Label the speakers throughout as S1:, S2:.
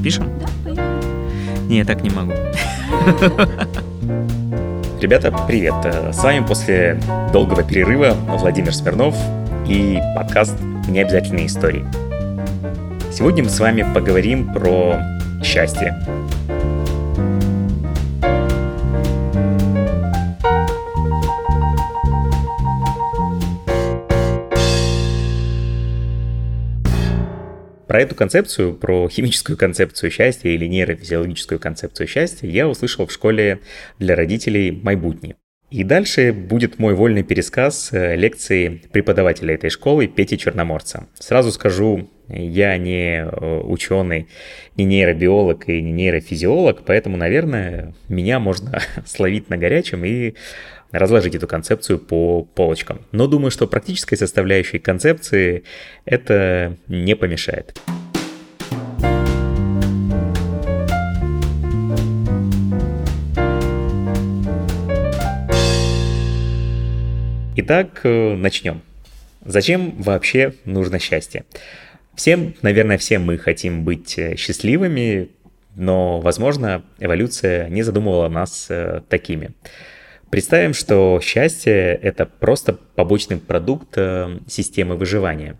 S1: Запишем?
S2: Да, поехали.
S1: Не, я так не могу.
S3: Ребята, привет! С вами после долгого перерыва Владимир Смирнов и подкаст «Необязательные истории». Сегодня мы с вами поговорим про счастье. Про эту концепцию, про химическую концепцию счастья или нейрофизиологическую концепцию счастья я услышал в школе для родителей Майбутни. И дальше будет мой вольный пересказ э, лекции преподавателя этой школы Пети Черноморца. Сразу скажу, я не э, ученый, не нейробиолог и не нейрофизиолог, поэтому, наверное, меня можно словить на горячем и разложить эту концепцию по полочкам. Но думаю, что практической составляющей концепции это не помешает. Итак, э, начнем. Зачем вообще нужно счастье? Всем, наверное, всем мы хотим быть э, счастливыми, но, возможно, эволюция не задумывала нас э, такими. Представим, что счастье — это просто побочный продукт э, системы выживания.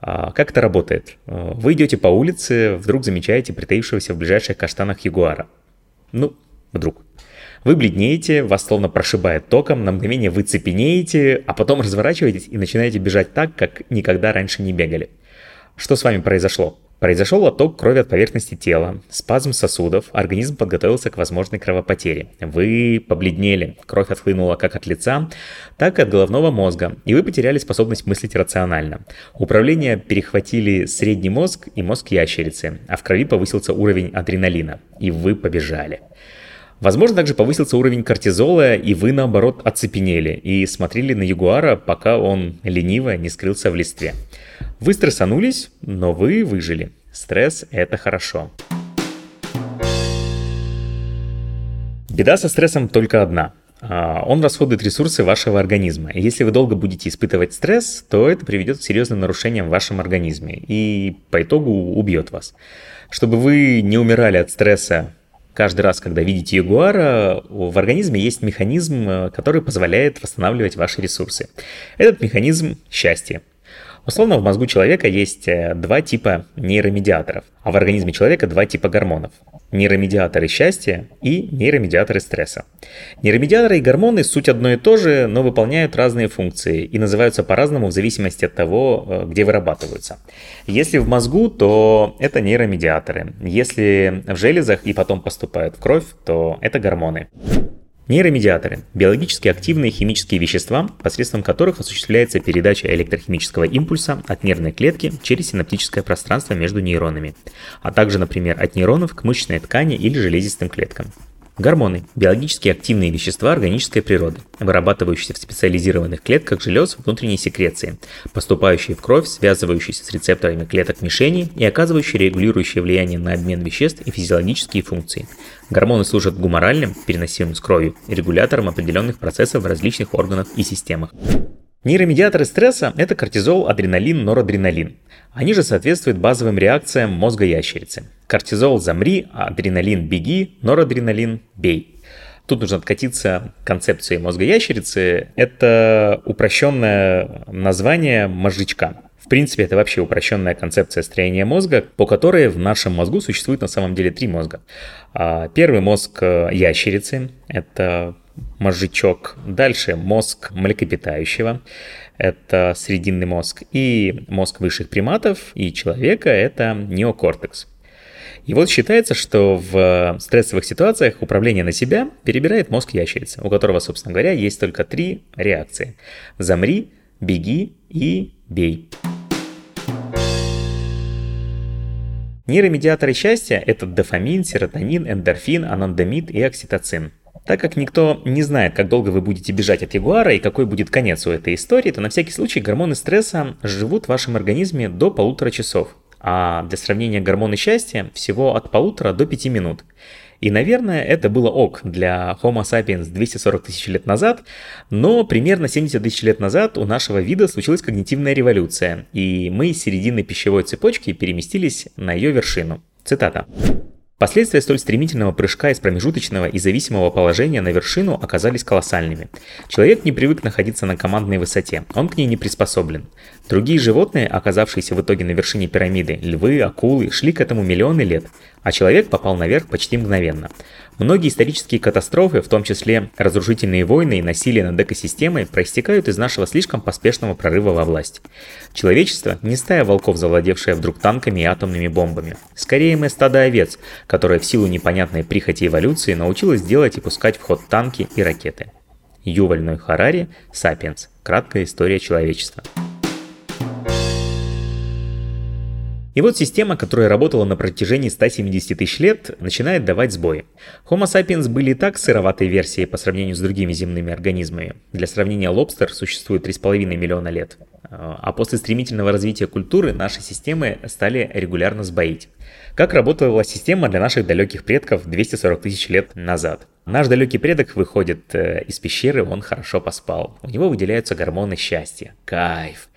S3: А, как это работает? Э, вы идете по улице, вдруг замечаете притаившегося в ближайших каштанах ягуара. Ну, вдруг. Вы бледнеете, вас словно прошибает током, на мгновение вы цепенеете, а потом разворачиваетесь и начинаете бежать так, как никогда раньше не бегали. Что с вами произошло? Произошел отток крови от поверхности тела, спазм сосудов, организм подготовился к возможной кровопотере. Вы побледнели, кровь отхлынула как от лица, так и от головного мозга, и вы потеряли способность мыслить рационально. Управление перехватили средний мозг и мозг ящерицы, а в крови повысился уровень адреналина, и вы побежали. Возможно, также повысился уровень кортизола, и вы, наоборот, оцепенели и смотрели на ягуара, пока он лениво не скрылся в листве. Вы стрессанулись, но вы выжили. Стресс – это хорошо. Беда со стрессом только одна. А, он расходует ресурсы вашего организма. Если вы долго будете испытывать стресс, то это приведет к серьезным нарушениям в вашем организме и по итогу убьет вас. Чтобы вы не умирали от стресса каждый раз, когда видите ягуара, в организме есть механизм, который позволяет восстанавливать ваши ресурсы. Этот механизм – счастье. Условно, в мозгу человека есть э, два типа нейромедиаторов, а в организме человека два типа гормонов. Нейромедиаторы счастья и нейромедиаторы стресса. Нейромедиаторы и гормоны суть одно и то же, но выполняют разные функции и называются по-разному в зависимости от того, э, где вырабатываются. Если в мозгу, то это нейромедиаторы. Если в железах и потом поступают в кровь, то это гормоны. Нейромедиаторы – биологически активные химические вещества, посредством которых осуществляется передача электрохимического импульса от нервной клетки через синаптическое пространство между нейронами, а также, например, от нейронов к мышечной ткани или железистым клеткам. Гормоны – биологически активные вещества органической природы, вырабатывающиеся в специализированных клетках желез внутренней секреции, поступающие в кровь, связывающиеся с рецепторами клеток мишени и оказывающие регулирующее влияние на обмен веществ и физиологические функции. Гормоны служат гуморальным, переносимым с кровью, регулятором определенных процессов в различных органах и системах. Нейромедиаторы стресса – это кортизол, адреналин, норадреналин. Они же соответствуют базовым реакциям мозга ящерицы. Кортизол – замри, адреналин – беги, норадреналин – бей. Тут нужно откатиться к концепции мозга ящерицы. Это упрощенное название мозжечка. В принципе, это вообще упрощенная концепция строения мозга, по которой в нашем мозгу существует на самом деле три мозга. А, первый мозг э, ящерицы – это мозжечок. Дальше мозг млекопитающего, это срединный мозг. И мозг высших приматов и человека – это неокортекс. И вот считается, что в стрессовых ситуациях управление на себя перебирает мозг ящерицы, у которого, собственно говоря, есть только три реакции. Замри, беги и бей. Нейромедиаторы счастья – это дофамин, серотонин, эндорфин, анандамид и окситоцин – так как никто не знает, как долго вы будете бежать от ягуара и какой будет конец у этой истории, то на всякий случай гормоны стресса живут в вашем организме до полутора часов. А для сравнения гормоны счастья всего от полутора до пяти минут. И, наверное, это было ок для Homo sapiens 240 тысяч лет назад, но примерно 70 тысяч лет назад у нашего вида случилась когнитивная революция, и мы из середины пищевой цепочки переместились на ее вершину. Цитата. Последствия столь стремительного прыжка из промежуточного и зависимого положения на вершину оказались колоссальными. Человек не привык находиться на командной высоте, он к ней не приспособлен. Другие животные, оказавшиеся в итоге на вершине пирамиды, львы, акулы, шли к этому миллионы лет, а человек попал наверх почти мгновенно. Многие исторические катастрофы, в том числе разрушительные войны и насилие над экосистемой, проистекают из нашего слишком поспешного прорыва во власть. Человечество не стая волков, завладевшая вдруг танками и атомными бомбами. Скорее мы стадо овец, которое в силу непонятной прихоти эволюции научилось делать и пускать в ход танки и ракеты. Юваль Ной Харари, Сапиенс. Краткая история человечества. И вот система, которая работала на протяжении 170 тысяч лет, начинает давать сбои. Homo sapiens были и так сыроватой версией по сравнению с другими земными организмами. Для сравнения, лобстер существует 3,5 миллиона лет. А после стремительного развития культуры наши системы стали регулярно сбоить. Как работала система для наших далеких предков 240 тысяч лет назад? Наш далекий предок выходит э, из пещеры, он хорошо поспал. У него выделяются гормоны счастья. Кайф.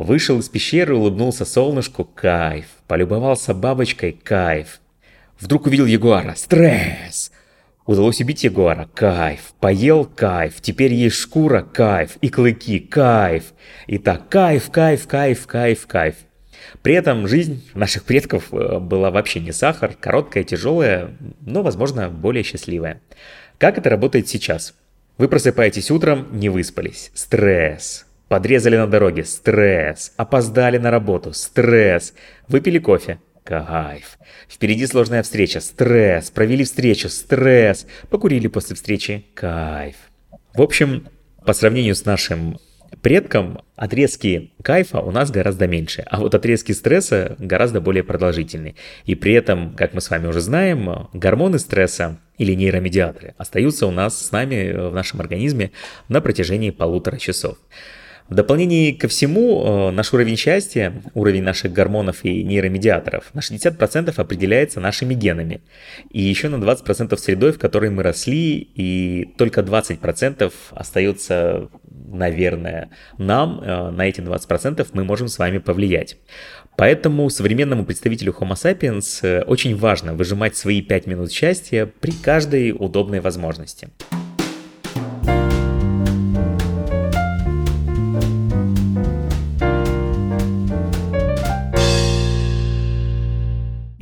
S3: Вышел из пещеры, улыбнулся солнышку, кайф. Полюбовался бабочкой, кайф. Вдруг увидел ягуара, стресс. Удалось убить ягуара, кайф. Поел, кайф. Теперь есть шкура, кайф. И клыки, кайф. И так, кайф, кайф, кайф, кайф, кайф. При этом жизнь наших предков э, была вообще не сахар, короткая, тяжелая, но, возможно, более счастливая. Как это работает сейчас? Вы просыпаетесь утром, не выспались. Стресс. Подрезали на дороге. Стресс. Опоздали на работу. Стресс. Выпили кофе. Кайф. Впереди сложная встреча. Стресс. Провели встречу. Стресс. Покурили после встречи. Кайф. В общем, по сравнению с нашим предком, отрезки кайфа у нас гораздо меньше, а вот отрезки стресса гораздо более продолжительные. И при этом, как мы с вами уже знаем, гормоны стресса или нейромедиаторы остаются у нас с нами в нашем организме на протяжении полутора часов. В дополнение ко всему, э, наш уровень счастья, уровень наших гормонов и нейромедиаторов на 60% определяется нашими генами. И еще на 20% средой, в которой мы росли, и только 20% остается, наверное, нам. Э, на эти 20% мы можем с вами повлиять. Поэтому современному представителю Homo sapiens э, очень важно выжимать свои 5 минут счастья при каждой удобной возможности.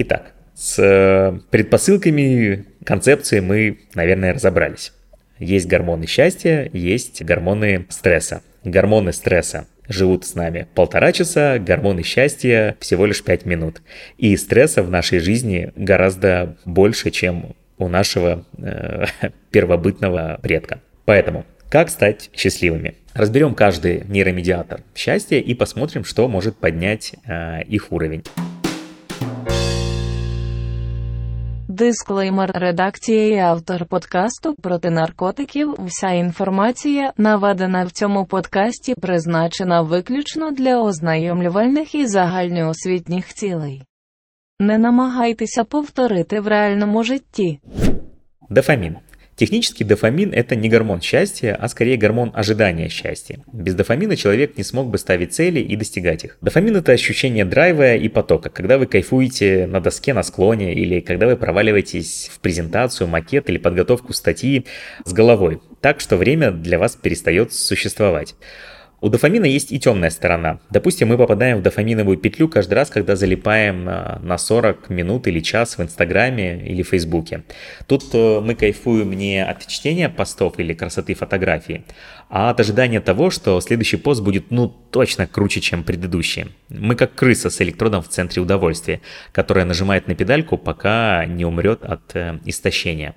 S3: Итак, с э, предпосылками концепции мы, наверное, разобрались. Есть гормоны счастья, есть гормоны стресса. Гормоны стресса живут с нами полтора часа, гормоны счастья всего лишь пять минут. И стресса в нашей жизни гораздо больше, чем у нашего э, первобытного предка. Поэтому как стать счастливыми? Разберем каждый нейромедиатор счастья и посмотрим, что может поднять э, их уровень.
S1: Дисклеймер редакція і автор подкасту проти наркотиків. Вся інформація, наведена в цьому подкасті, призначена виключно для ознайомлювальних і загальноосвітніх цілей. Не намагайтеся повторити в реальному житті.
S3: Дофамін Технически дофамин это не гормон счастья, а скорее гормон ожидания счастья. Без дофамина человек не смог бы ставить цели и достигать их. Дофамин это ощущение драйва и потока, когда вы кайфуете на доске на склоне или когда вы проваливаетесь в презентацию, макет или подготовку статьи с головой, так что время для вас перестает существовать. У дофамина есть и темная сторона. Допустим, мы попадаем в дофаминовую петлю каждый раз, когда залипаем на 40 минут или час в Инстаграме или Фейсбуке. Тут э, мы кайфуем не от чтения постов или красоты фотографии, а от ожидания того, что следующий пост будет ну точно круче, чем предыдущий. Мы как крыса с электродом в центре удовольствия, которая нажимает на педальку, пока не умрет от э, истощения.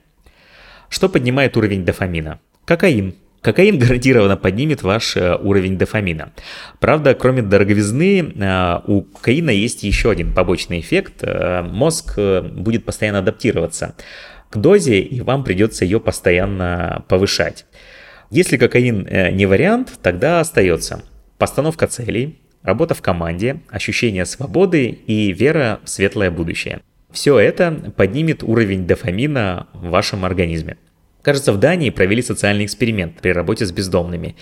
S3: Что поднимает уровень дофамина? Кокаин. Кокаин гарантированно поднимет ваш э, уровень дофамина. Правда, кроме дороговизны, э, у кокаина есть еще один побочный эффект. Э, мозг будет постоянно адаптироваться к дозе, и вам придется ее постоянно повышать. Если кокаин не вариант, тогда остается постановка целей, работа в команде, ощущение свободы и вера в светлое будущее. Все это поднимет уровень дофамина в вашем организме. Кажется, в Дании провели социальный эксперимент при работе с бездомными.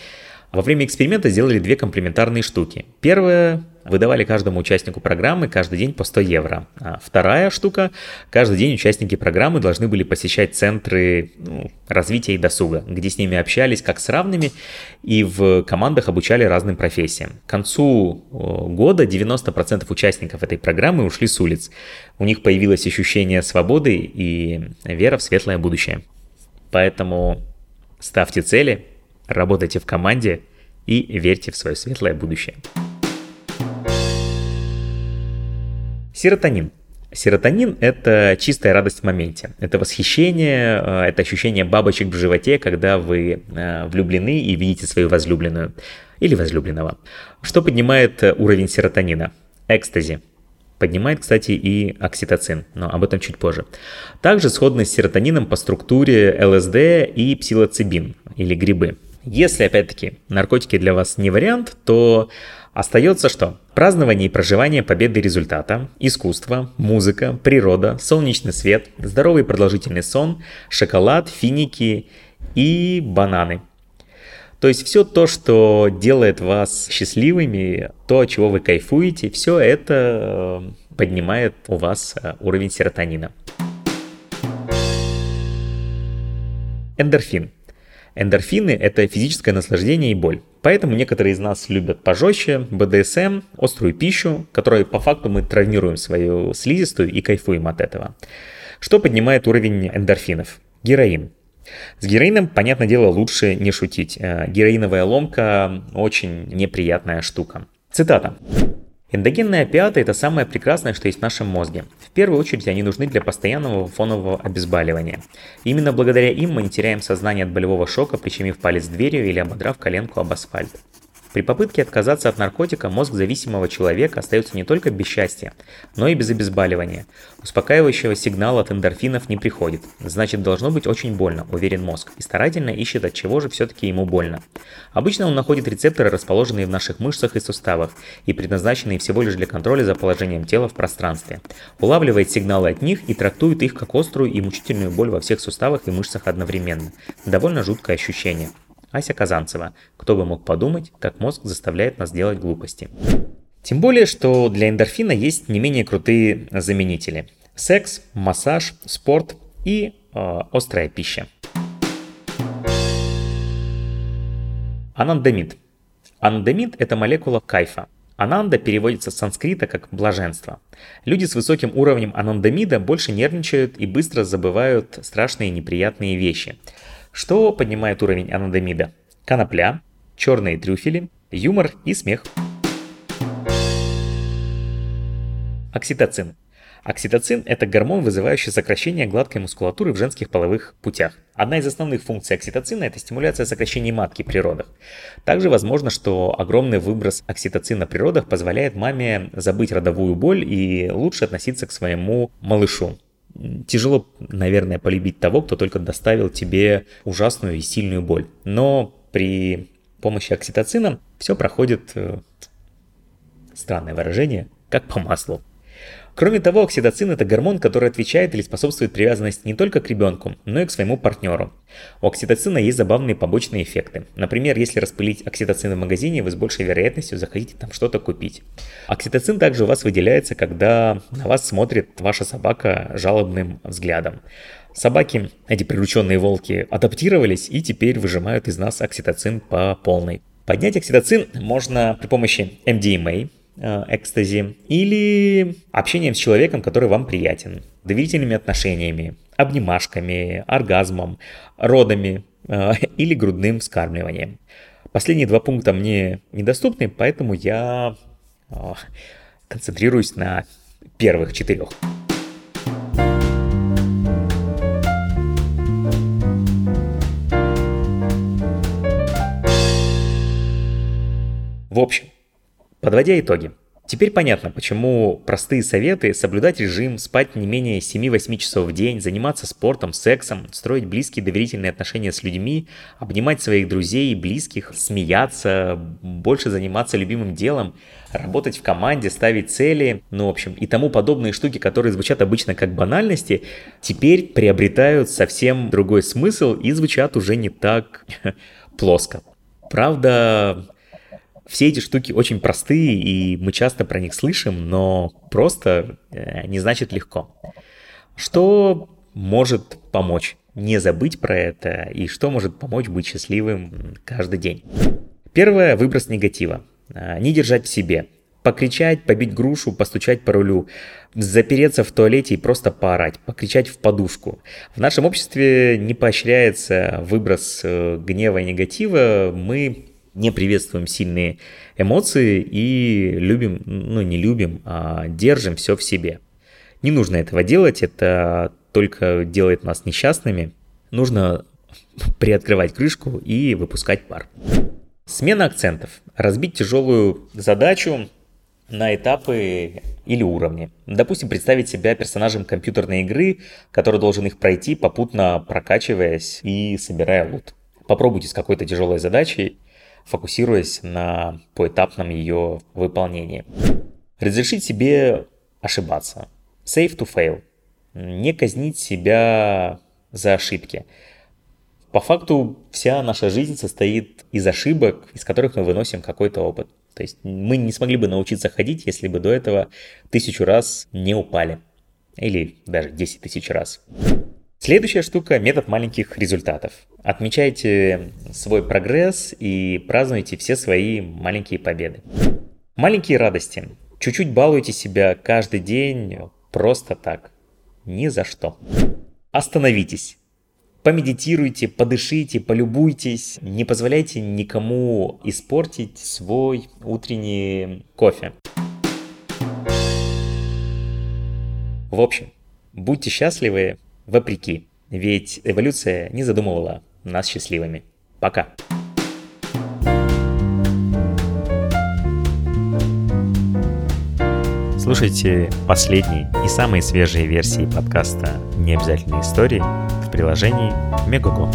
S3: Во время эксперимента сделали две комплементарные штуки. Первое выдавали каждому участнику программы каждый день по 100 евро. А вторая штука, каждый день участники программы должны были посещать центры ну, развития и досуга, где с ними общались как с равными и в командах обучали разным профессиям. К концу года 90% участников этой программы ушли с улиц. У них появилось ощущение свободы и вера в светлое будущее. Поэтому ставьте цели, работайте в команде и верьте в свое светлое будущее. Серотонин. Серотонин – это чистая радость в моменте. Это восхищение, э, это ощущение бабочек в животе, когда вы э, влюблены и видите свою возлюбленную или возлюбленного. Что поднимает э, уровень серотонина? Экстази. Поднимает, кстати, и окситоцин, но об этом чуть позже. Также сходны с серотонином по структуре ЛСД и псилоцибин или грибы. Если, опять-таки, наркотики для вас не вариант, то остается что? Празднование и проживание победы результата, искусство, музыка, природа, солнечный свет, здоровый продолжительный сон, шоколад, финики и бананы. То есть все то, что делает вас счастливыми, то, от чего вы кайфуете, все это э, поднимает у вас э, уровень серотонина. Эндорфин. Эндорфины – это физическое наслаждение и боль. Поэтому некоторые из нас любят пожестче, БДСМ, острую пищу, которой по факту мы травмируем свою слизистую и кайфуем от этого. Что поднимает уровень эндорфинов? Героин. С героином, понятное дело, лучше не шутить. Э, героиновая ломка очень неприятная штука. Цитата. Эндогенные опиаты – это самое прекрасное, что есть в нашем мозге. В первую очередь они нужны для постоянного фонового обезболивания. именно благодаря им мы не теряем сознание от болевого шока, причинив палец дверью или ободрав коленку об асфальт. При попытке отказаться от наркотика мозг зависимого человека остается не только без счастья, но и без обезболивания. Успокаивающего сигнала от эндорфинов не приходит. Значит, должно быть очень больно, уверен мозг, и старательно ищет, от чего же все-таки ему больно. Обычно он находит рецепторы, расположенные в наших мышцах и суставах, и предназначенные всего лишь для контроля за положением тела в пространстве. Улавливает сигналы от них и трактует их как острую и мучительную боль во всех суставах и мышцах одновременно. Довольно жуткое ощущение. Ася Казанцева. Кто бы мог подумать, как мозг заставляет нас делать глупости. Тем более, что для эндорфина есть не менее крутые заменители. Секс, массаж, спорт и э, острая пища. Анандамид. Анандамид – это молекула кайфа. Ананда переводится с санскрита как «блаженство». Люди с высоким уровнем анандамида больше нервничают и быстро забывают страшные неприятные вещи – что поднимает уровень анандамида? Конопля, черные трюфели, юмор и смех. Окситоцин. Окситоцин – это гормон, вызывающий сокращение гладкой мускулатуры в женских половых путях. Одна из основных функций окситоцина – это стимуляция сокращения матки при родах. Также возможно, что огромный выброс окситоцина при родах позволяет маме забыть родовую боль и лучше относиться к своему малышу тяжело, наверное, полюбить того, кто только доставил тебе ужасную и сильную боль. Но при помощи окситоцина все проходит, э, странное выражение, как по маслу. Кроме того, окситоцин – это гормон, который отвечает или способствует привязанности не только к ребенку, но и к своему партнеру. У окситоцина есть забавные побочные эффекты. Например, если распылить окситоцин в магазине, вы с большей вероятностью захотите там что-то купить. Окситоцин также у вас выделяется, когда на вас смотрит ваша собака жалобным взглядом. Собаки, эти прирученные волки, адаптировались и теперь выжимают из нас окситоцин по полной. Поднять окситоцин можно при помощи MDMA, экстази, или общением с человеком, который вам приятен, доверительными отношениями, обнимашками, оргазмом, родами э, или грудным вскармливанием. Последние два пункта мне недоступны, поэтому я э, концентрируюсь на первых четырех. В общем, Подводя итоги. Теперь понятно, почему простые советы – соблюдать режим, спать не менее 7-8 часов в день, заниматься спортом, сексом, строить близкие доверительные отношения с людьми, обнимать своих друзей и близких, смеяться, больше заниматься любимым делом, работать в команде, ставить цели, ну, в общем, и тому подобные штуки, которые звучат обычно как банальности, теперь приобретают совсем другой смысл и звучат уже не так плоско. Правда, Все эти штуки очень простые, и мы часто про них слышим, но просто э, не значит легко. Что может помочь не забыть про это, и что может помочь быть счастливым каждый день? Первое – выброс негатива. А, не держать в себе. Покричать, побить грушу, постучать по рулю, запереться в туалете и просто поорать, покричать в подушку. В нашем обществе не поощряется выброс э, гнева и негатива. Мы не приветствуем сильные эмоции и любим, ну не любим, а держим все в себе. Не нужно этого делать, это только делает нас несчастными. Нужно приоткрывать крышку и выпускать пар. Смена акцентов. Разбить тяжелую задачу на этапы или уровни. Допустим, представить себя персонажем компьютерной игры, который должен их пройти, попутно прокачиваясь и собирая лут. Попробуйте с какой-то тяжелой задачей фокусируясь на поэтапном ее выполнении. Разрешить себе ошибаться. Safe to fail. Не казнить себя за ошибки. По факту вся наша жизнь состоит из ошибок, из которых мы выносим какой-то опыт. То есть мы не смогли бы научиться ходить, если бы до этого тысячу раз не упали. Или даже 10 тысяч раз. Следующая штука – метод маленьких результатов. Отмечайте свой прогресс и празднуйте все свои маленькие победы. Маленькие радости. Чуть-чуть балуйте себя каждый день просто так. Ни за что. Остановитесь. Помедитируйте, подышите, полюбуйтесь. Не позволяйте никому испортить свой утренний кофе. В общем, будьте счастливы, вопреки. Ведь эволюция не задумывала нас счастливыми. Пока. Слушайте последние и самые свежие версии подкаста «Необязательные истории» в приложении Мегаго.